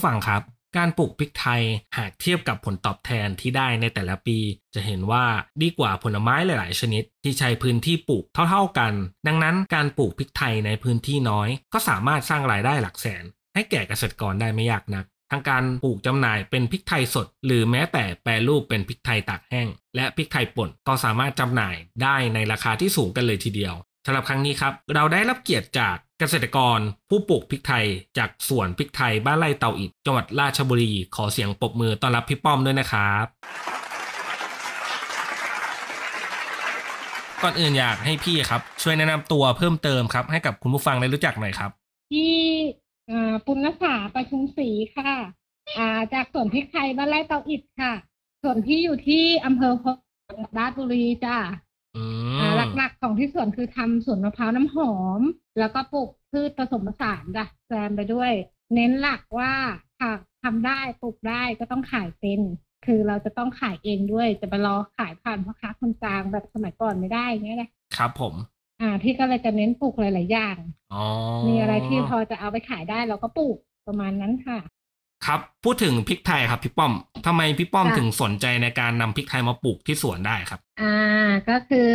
ผู้ฟังครับ การปลูกพริกไทยหากเทียบกับผลตอบแทนที่ได้ในแต่ละปี จะเห็นว่าดีกว่าผลไม้หลาย ๆ ชนิด ที่ใช้พื้นที่ปลูกเท่า ๆ กัน ดังนั้นการปลูกพริกไทยในพื้นที่น้อย ก็สามารถสร้างรายได้หลักแสน ให้แก่เกษตรกรได้ไม่ยากนักทางการปลูกจำหน่ายเป็นพริกไทยสด หรือแม้แต่แปรรูปเป็นพริกไทยตากแห้ง และพริกไทยป่นก็สามารถจำหน่ายได้ในราคาที่สูงกันเลยทีเดียวสำหรับครั้งนี้ครับ เราได้รับเกียรติจาก เกษตรกรผู้ปลูกพริกไทย จากสวนพริกไทยบ้านไร่เตาอิดจังหวัดราชบุรี ขอเสียงปรบมือต้อนรับพี่ป้อมด้วยนะครับ ก่อนอื่นอยากให้พี่ครับ ช่วยแนะนำตัวเพิ่มเติมครับ ให้กับคุณผู้ฟังได้รู้จักหน่อยครับ ที่อ่าปุณณสาประชุมศรีค่ะอ่าจากสวนพริกไทยบ้านไร่เตาอิดค่ะ ส่วนที่อยู่ที่อำเภอพบราชบุรีจ้า อือ่าม หลักๆของที่สวนคือทำสวนมะพร้าวน้ำหอม แล้วก็ปลูกพืชผสมผสานจ้ะแซมไปด้วย เน้นหลักว่าหากทำได้ปลูกได้ก็ต้องขายเป็น คือเราจะต้องขายเองด้วยจะไปรอขายผ่านพ่อค้าคนกลางแบบสมัยก่อนไม่ได้เงี้ยนะครับผม อ่าพี่ก็เลยจะเน้นปลูกหลายๆอย่างอ๋อมีอะไรที่พอจะเอาไปขายได้เราก็ปลูกประมาณนั้นค่ะครับพูดถึงพริกไทยครับพี่ป้อมทำไมพี่ป้อมจ้ะถึงสนใจในการนำพริกไทยมาปลูกที่สวนได้ครับ อ่าก็คือ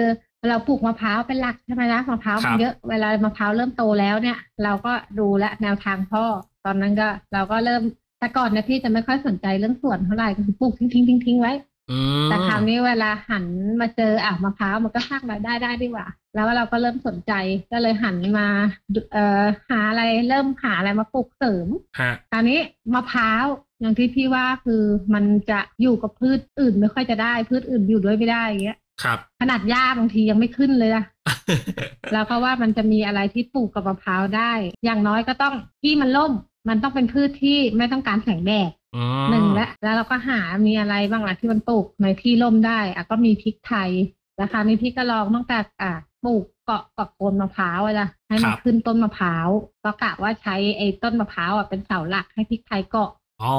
เราปลูกมะพร้าวเป็นหลักใช่ไหมล่ะมะพร้าวครัมันบเยอะเวลามะพร้าวเริ่มโตแล้วเนี่ย เราก็ดูแลวแนวทางพ่อ ตอนนั้นก็ เราก็เริ่มแต่ก่อนเนี่ยพี่จะไม่ค่อยสนใจเรื่องสวนเท่าไหร่ก็คือปลูกทิ้งทิ้งทิ้งทิ้งไว้อืมแต่คราวนี้เวลาหันมาเจออะมะพร้าวมันก็สร้างรายได้ได้ดีกว่า แล้วเราก็เริ่มสนใจก็เลยหันมาดูเอ่อหาอะไรเริ่มหาอะไรมาปลูกเสริมฮะคราวนี้มะพร้าวอย่างที่พี่ว่าคือมันจะอยู่กับพืชอื่นไม่ค่อยจะได้ พืชอื่นอยู่ด้วยไม่ได้อย่างเงี้ย ครับ ขนาดหญ้าบางทียังไม่ขึ้นเลยนะแล้วก็ว่ามันจะมีอะไรที่ปลูกกับมะพร้าวได้ อย่างน้อยก็ต้องที่มันล่ม มันต้องเป็นพืชที่ไม่ต้องการแสงแดดอืมหนึ่งและแล้วเราก็หามีอะไรบ้างล่ะที่มันปลูกในที่ร่มได้อะก็มีพริกไทยราคานี้พี่ก็ลองตั้งแต่อะปลูกเกาะกับโคนมะพร้าวอะนะให้มันขึ้นต้นมะพร้าวก็กะว่าใช้ไอ้ต้นมะพร้าวอะเป็นเสาหลักให้พริกไทยเกาะ อ๋อ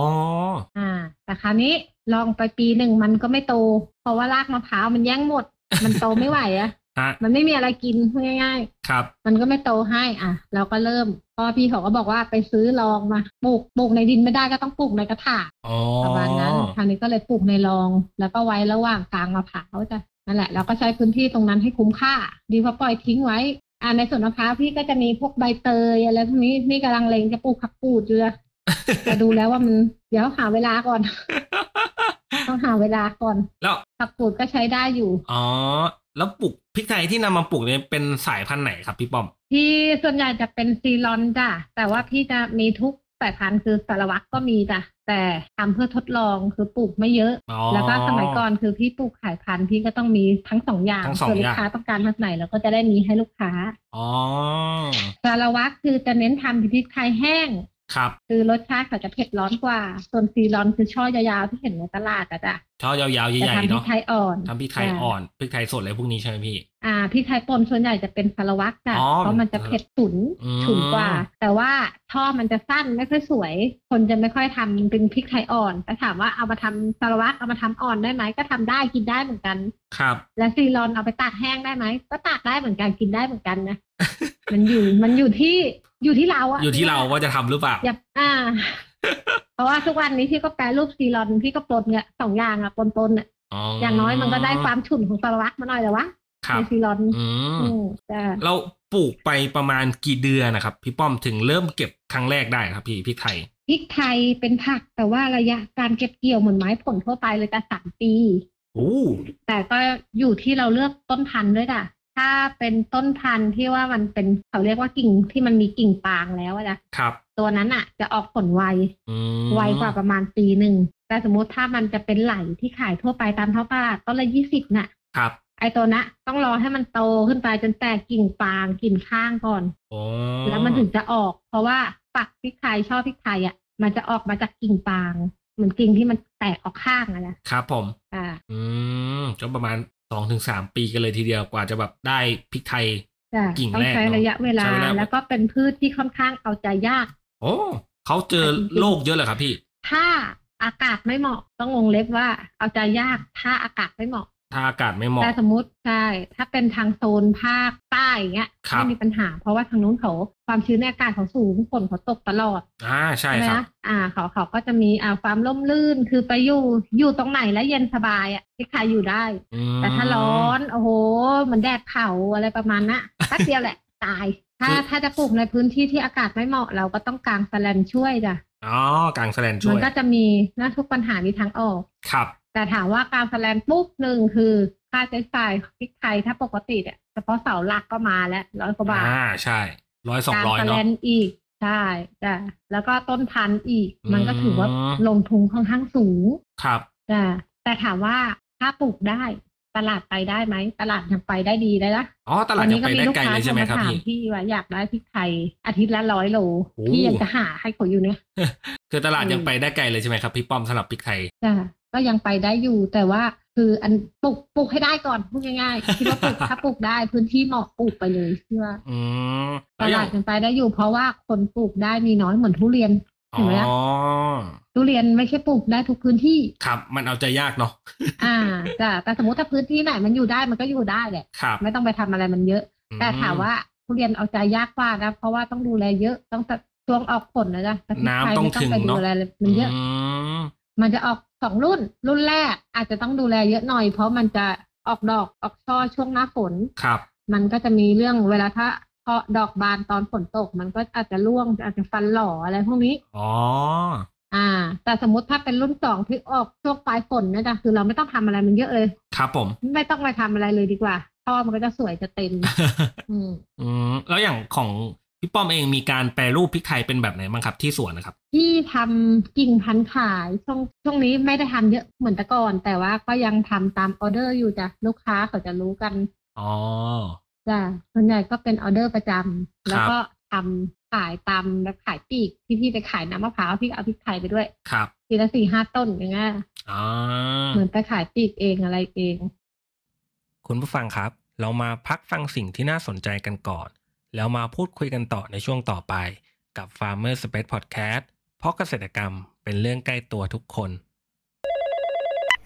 อ่า แต่คราวนี้ลองไปปีหนึ่งมันก็ไม่โต เพราะว่ารากมะพร้าวมันแย่งหมด มันโตไม่ไหวอะฮะมันไม่มีอะไรกินพูดง่าย ครับ ๆ มันก็ไม่โตให้อะ เราก็เริ่มพ่อพี่เขาก็บอกว่าไปซื้อลองมาปลูกปลูกในดินไม่ได้ก็ต้องปลูกในกระถางอ๋อประมาณนั้นคราวนี้ก็เลยปลูกในรอง แล้วก็ไว้ระหว่างกลางมะพร้าวจ้ะนั่นแหละเราก็ใช้พื้นที่ตรงนั้นให้คุ้มค่า ดีกว่าปล่อยทิ้งไว้อ่าในสวนมะพร้าวพี่ก็จะมีพวกใบเตยอะไรพวกนี้นี่กำลังเลงจะปลูกผักกูดอยู่เลย แต่ดูแล้วว่ามันเดี๋ยวหาเวลาก่อน ต้องหาเวลาก่อน แล้วผักกูดก็ใช้ได้อยู่ อ๋อ แล้วปลูกพริกไทยที่นำมาปลูกเนี่ยเป็นสายพันธุ์ไหนครับพี่ป้อม ที่ส่วนใหญ่จะเป็นซีรอนจ้ะ แต่ว่าพี่จะมีทุกสายพันธุ์คือสารวัตรก็มีจ้ะ แต่ทำเพื่อทดลองคือปลูกไม่เยอะอ๋อแล้วก็สมัยก่อนคือพี่ปลูกขายพันธุ์พี่ก็ต้องมีทั้งสองอย่างทั้งสองเผื่อลูอย่ากงค้าต้องการแบบไหนเราก็จะได้มีให้ลูกค้าอ๋อสารวัตรคือจะเน้นทำพริกไทยแห้ง ครับ คือรสชาติเขาจะเผ็ดร้อนกว่า ส่วนซีรอนคือช่อยาวๆที่เห็นในตลาดอะจ้ะช่อยาวๆจะใหญ่ๆทำพริเนาะกไทยอ่อนทำพริกไทยอ่อนพริกไทยสดอะไรพวกนี้ใช่ไหมพี่อ่าพริกไทยป่นส่วนใหญ่จะเป็นสารวัตรจ้ะอ๋อเพราะมันจะเผ็ดฉุนอืมฉุนกว่า แต่ว่าช่อมันจะสั้นไม่ค่อยสวย คนจะไม่ค่อยทำเป็นพริกไทยอ่อนแต่ถามว่าเอามาทำสารวัตรเอามาทำอ่อนได้ไหมก็ทำได้กินได้เหมือนกัน ครับ และซีรอนเอาไปตากแห้งได้ไหมก็ตากได้เหมือนกันกินได้เหมือนกันนะมันอยู่มันอยู่ที่ อยู่ที่เราอะอยู่ที่เราว่าจะทำหรือเปล่าอย่าอ่า เพราะว่าทุกวันนี้พี่ก็แปรรูปซีรอนพี่ก็ปนเนี่ยสองอย่างอะปนๆอะอ๋อออย่างน้อยมันก็ได้ความฉุนของสารวัตรมาหน่อยแต่วะครัในบซีรอนอืมอืมจ้ะเราปลูกไปประมาณกี่เดือนนะครับ พี่ป้อมถึงเริ่มเก็บครั้งแรกได้ครับพี่พริกไทยพริกไทยเป็นผักแต่ว่าระยะการเก็บเกี่ยวเหมือนไม้ผลทั่วไปเลยจะสามปีโอ้แต่ก็อยู่ที่เราเลือกต้นพันธุ์ด้วยจ้ะ ถ้าเป็นต้นพันธุ์ที่ว่ามันเป็นเขาเรียกว่ากิ่งที่มันมีกิ่งปางแล้วอะจ้ะครับ ตัวนั้นอะ จะออกผลไวอืมไวกว่าประมาณปีหนึ่งแต่สมมติถ้ามันจะเป็นไหลที่ขายทั่วไปตามท้องตลาดต้นละยี่สิบน่ะ ครับ ไอตัวนะต้องรอให้มันโตขึ้นไปจนแตกกิ่งปางกิ่งข้างก่อนโอ้แล้วมันถึงจะออก เพราะว่าฝักพริกไทยชอบพริกไทยอะ มันจะออกมาจากกิ่งปางเหมือนกิ่งที่มันแตกออกข้างอะนะครับผม อ่า อืมก็ประมาณ สองถึงสามปีกันเลยทีเดียวกว่าจะแบบได้พริกไทยจ้ะกิ่งต้องแรกใช้เนอะระยะเวลาใช้เวลา แล้วก็เป็นพืชที่ค่อนข้างเอาใจยาก โอ้เขาเจอจริงๆโรคเยอะเลยครับพี่ ถ้าอากาศไม่เหมาะต้องวงเล็บว่าเอาใจยาก ถ้าอากาศไม่เหมาะ ถ้าอากาศไม่เหมาะ แต่สมมติใช่ถ้าเป็นทางโซนภาคใต้อย่างเงี้ยครับ ไม่มีปัญหา เพราะว่าทางนู้นเขาความชื้นในอากาศเขาสูงฝนเขาตกตลอดอ่าใช่ไหมครับ นะอ่าเขาเขาก็จะมีอ่าความร่มรื่นคือไปอยู่อยู่ตรงไหนแล้วเย็นสบายอะที่ใครอยู่ได้ อืม แต่ถ้าร้อนโอ้โหเหมันแดดเผาอะไรประมาณนั้นแป๊บเดียวแหละ ตาย ถ้าคือ ถ้าจะปลูกในพื้นที่ที่อากาศไม่เหมาะเราก็ต้องกางแสแลนช่วยจ้ะอ๋อกลางแสลนช่มัวยก็จะมีนะทุกปัญหามีทางออก ครับ แต่ถามว่าการแสแลนปุ๊บหนึ่งคือค่าใช้จ่ายพริกไทยถ้าปกติเนี่ยเฉพาะเสาหลักก็มาแล้วร้อยกว่าบาทอ่าใช่ร้อยสองการร้อยแสแลเนาะนอีกใช่จ้ะแล้วก็ต้นพันธุ์อีกอืมมันก็ถือว่าลงทุนค่อนข้างสูง ครับจ้ะแต่ถามว่าถ้าปลูกได้ ตลาดไปได้ไหม ตลาดยังไปได้ดีเลยนะอ๋อตลาดยังไปได้ไกลเลยใช่ไหมครับวันพี่นี้ก็มีลูกค้าโทรมาถามพี่ว่าอยากได้พริกไทยอาทิตย์ละร้อยโลโอ้พี่ยังจะหาให้เขาอยู่เนี่ยคือตลาดอืมยังไปได้ไกลเลยใช่ไหมครับพี่ป้อมสำหรับพริกไทยจ้ะก็ยังไปได้อยู่แต่ว่าคืออันปลูกปลูกให้ได้ก่อนพูดง่ายๆคิดว่าปลูกถ้าปลูกได้พื้นที่เหมาะปลูกไปเลยเชื่ออืมตลาดยังไปได้อยู่เพราะว่าคนปลูกได้มีน้อยเหมือนทุเรียน อ๋เห็นไหมล่ะอทุเรียนไม่ใช่ปลูกได้ทุกพื้นที่ ครับ มันเอาใจยากเนาะอ่าจ้ะแต่สมมติถ้าพื้นที่ไหนมันอยู่ได้มันก็อยู่ได้แหละครับไม่ต้องไปทำอะไรมันเยอะอืแต่ถามว่าทุเรียนเอาใจยากกว่านะเพราะว่าต้องดูแลเยอะต้องช่วงออกผลนะจ๊ะแต่พริกไทยน้ำต้องไม่ต้อถึงงไปดูเนาะแลมันเยอะมมันจะออกสองรุ่น รุ่นแรกอาจจะต้องดูแลเยอะหน่อย เพราะมันจะออกดอกออกช่อช่วงหน้าฝนครับ มันก็จะมีเรื่องเวลาถ้าเพาะดอกบานตอนฝนตกมันก็อาจจะร่วงอาจจะฟันหล่ออะไรพวกนี้ อ๋อ อ่า แต่สมมติถ้าเป็นรุ่นสองที่ออกช่วงปลายฝนนะจ๊ะคือเราไม่ต้องทำอะไรมันเยอะเลย ครับผม ไม่ต้องไปทำอะไรเลยดีกว่าช่อมันก็จะสวยจะเต็ม อืมอืมแล้วอย่างของพี่ป้อมเองมีการแปรรูปพริกไทยเป็นแบบไหนบ้างครับที่สวนนะครับ ที่ทำกิ่งพันธุ์ขายช่วงช่วงนี้ไม่ได้ทำเยอะเหมือนแต่ก่อน แต่ว่าก็ยังทำตามออเดอร์อยู่จ้ะลูกค้าเขาจะรู้กัน อ๋อ จ้ะส่วนใหญ่ก็เป็นออเดอร์ประจำแล้วครับก็ทำขายตามแบบขายปลีกที่พี่ไปขายน้ำมะพร้าวพี่เอาพริกไทยไปด้วยครับทีละสี่ห้าต้นอย่างเงี้ยอ๋อเหมือนไปขายปลีกเองอะไรเอง คุณผู้ฟังครับ เรามาพักฟังสิ่งที่น่าสนใจกันก่อน แล้วมาพูดคุยกันต่อในช่วงต่อไป กับ Farmer Space Podcast เพราะเกษตรกรรมเป็นเรื่องใกล้ตัวทุกคน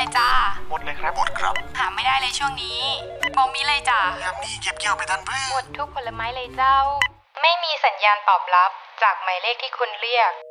เลยจ้า หมดเลยครับ หมดครับ หาไม่ได้เลยช่วงนี้มองมีเลยจ้ายามนี้เก็บเกี่ยวไปทันเพื่หมอดทุกผลไม้เลยเจ้า ไม่มีสัญญาณตอบรับจากหมายเลขที่คุณเรียก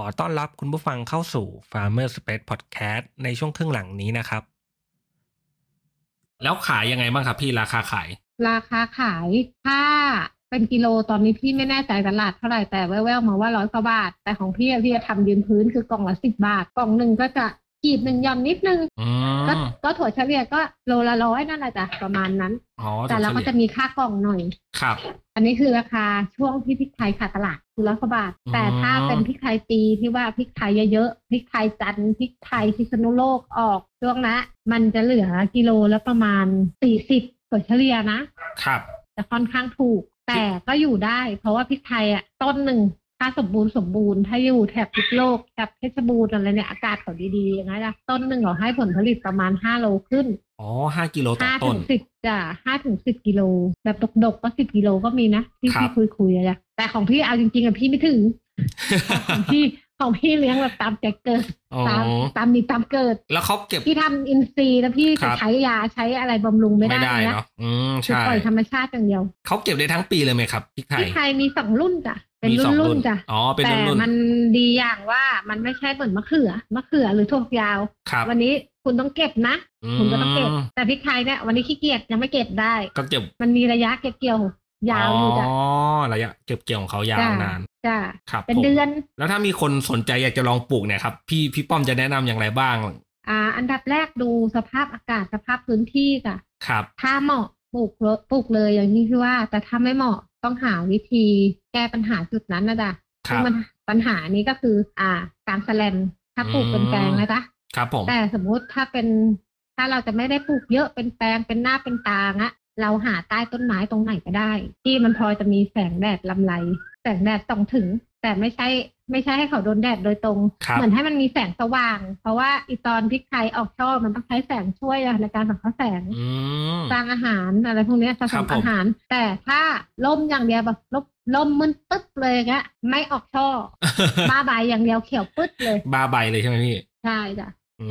ขอต้อนรับคุณผู้ฟังเข้าสู่ Farmer Space Podcast ในช่วงครึ่งหลังนี้นะครับ แล้วขายยังไงบ้างครับพี่ราคาขาย ราคาขายถ้าเป็นกิโลตอนนี้พี่ไม่แน่ใจตลาดเท่าไหร่แต่แว่วๆมาว่าร้อยกว่าบาท แต่ของพี่อะพี่จะทำยืนพื้นคือกล่องละสิบบาท กล่องหนึ่งก็จะ ขีดหนึ่งหย่อนนิดนึงอืก็มก็ถั่วเฉลี่ยก็โลละร้อยนั่นแหละจ้ะประมาณนั้น อ๋อแต่เราก็จะมีค่ากล่องหน่อย ครับ อันนี้คือราคาช่วงที่พริกไทยขาดตลาดคือร้อยกว่าบาทอืมแต่ถ้าเป็นพริกไทยปีที่ว่าพริกไทยเยอะๆพริกไทยจันทร์พริกไทยพิษณุโลกออกช่วงนะมันจะเหลือกิโลละประมาณสี่สิบถั่วเฉลี่ยนะ ครับ จะค่อนข้างถูก แต่ก็อยู่ได้ เพราะว่าพริกไทยอะต้นหนึ่ง ถ้าสมบูรณ์สมบูรณ์ถ้าอยู่แถบพิษโลกแถบเพชรบูรณ์อะไรเนี่ยอากาศเขาดีๆอย่างนั้นนะต้นหนึ่งเราให้ผลผลิตประมาณห้าโลขึ้น อ๋อห้ากิโลต่อห้าต้ถึนงสิบจ้ะห้าถึงสิบกิโลแบบดกๆก็สิบกิโลก็มีนะที่ครับพี่คุยคุยๆอะจ้ะแต่ของพี่เอาจริงๆอะพี่ไม่ถึงของพี่ ของพี่เลี้ยงแบบตามใจเกิดอ๋อตามตามมีตามเกิด แล้วเขาเก็บพี่ทำอินทรีย์แล้วพี่ครัจะบใช้ยาใช้อะไรบำรุงไม่ไม่ได้ได้นะเนาะอืมคือใช่ปล่อยธรรมชาติอย่างเดียวเขาเก็บได้ทั้งปีเลยไหมครับพริกไทพี่ยไทยมีสองรุ่นจ้ะเป็นมีสองรุ่นๆจ้ะอ๋อเป็นแต่รุ่นมันดีอย่างว่ามันไม่ใช่เหมือนมะเขือมะเขือหรือถั่วฝักยาวๆครับวันนี้คุณต้องเก็บนะ คุณก็ต้องเก็บมแต่พริกไทยเนี่ยวันนี้ขี้เกียจยังไม่เก็บได้ ก็เก็บมันมีระยะเก็บเกี่ยวยาวอยู่จ้ะอ๋อระยะเก็บเกี่ยวของเขายาวจ้ะนาน จ้ะครับเป็นผมเดือน แล้วถ้ามีคนสนใจอยากจะลองปลูกเนี่ยครับพี่พี่ป้อมจะแนะนำอย่างไรบ้าง อ่า อันดับแรกดูสภาพอากาศสภาพพื้นที่จ้ะครับ ถ้าเหมาะปลูกเลยปลูกเลยอย่างที่พี่ว่า แต่ถ้าไม่เหมาะต้องหาวิธีแก้ปัญหาจุดนั้นนะจ๊ะครัซึ่บงมันปัญหานี้ก็คือ อ่า การแสลนถ้าปลูกเป็นแปลงนะจ๊ะครับผมแต่สมมุติถ้าเป็น ถ้าเราจะไม่ได้ปลูกเยอะเป็นแปลงเป็นหน้าเป็นตางอะเราหาใต้ต้นไม้ตรงไหนก็ได้ ที่มันพอจะมีแสงแดดลำไรแสงแดดส่องถึง แต่ไม่ใช่ ไม่ใช่ให้เขาโดนแดดโดยตรงครับเหมือนให้มันมีแสงสว่าง เพราะว่าอีตอนพริกไทยออกช่อมันต้องใช้แสงช่วยอะในการสังเคราะห์แสงอืมสร้างอาหารอะไรพวกเนี้ยผคสรับมผมอาหาร แต่ถ้าล่มอย่างเดียวแบบล่มล่มมึนตึ๊บเลยเงี้ยไม่ออกช่อบ้าใบอย่างเดียวเขียวปึ๊ดเลยบาใบเลยใช่ไหมพี่ ใช่จ้ะอื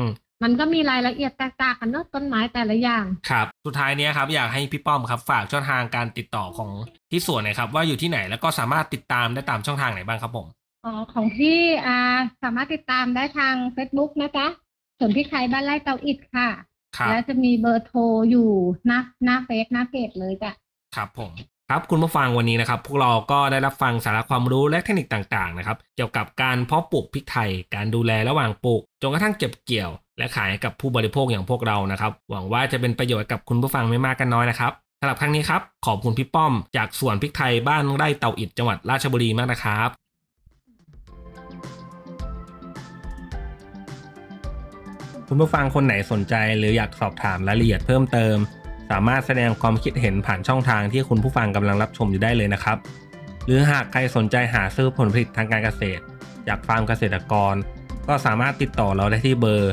ม มันก็มีรายละเอียดแตกต่างกันเนอะต้นไม้แต่ละอย่าง ครับ สุดท้ายเนี้ยครับอยากให้พี่ป้อมครับฝากช่องทางการติดต่อของที่สวนหนะครับ ว่าอยู่ที่ไหนแล้วก็สามารถติดตามได้ตามช่องทางไหนบ้างครับผมอ๋อของพี่อ่าสามารถติดตามได้ทาง Facebook นะจ๊ะส่วนพี่ไทยบ้านไร่เตาอิดค่ะครับแล้วจะมีเบอร์โทรอยู่หน้าหน้าเฟซหน้าเพจเลยจ้ะครับผมครับคุณผู้ฟังวันนี้นะครับ พวกเราก็ได้รับฟังสาระความรู้และเทคนิคต่างๆนะครับ เกี่ยวกับการเพาะปลูกพริกไทย การดูแลระหว่างปลูกจนกระทั่งเก็บเกี่ยว และขายให้กับผู้บริโภคอย่างพวกเรานะครับ หวังว่าจะเป็นประโยชน์กับคุณผู้ฟังไม่มากกันน้อยนะครับสำหรับครั้งนี้ครับ ขอบคุณพี่ป้อม จากสวนพริกไทยบ้านไร่เตาอิดจังหวัดราชบุรีมากนะครับคุณผู้ฟังคนไหนสนใจหรืออยากสอบถามรายละเอียดเพิ่มเติม สามารถแสดงความคิดเห็นผ่านช่องทางที่คุณผู้ฟังกำลังรับชมอยู่ได้เลยนะครับ หรือหากใครสนใจหาซื้อผลผลิตทางการเกษตร จากฟาร์มเกษตรกร ก็สามารถติดต่อเราได้ที่เบอร์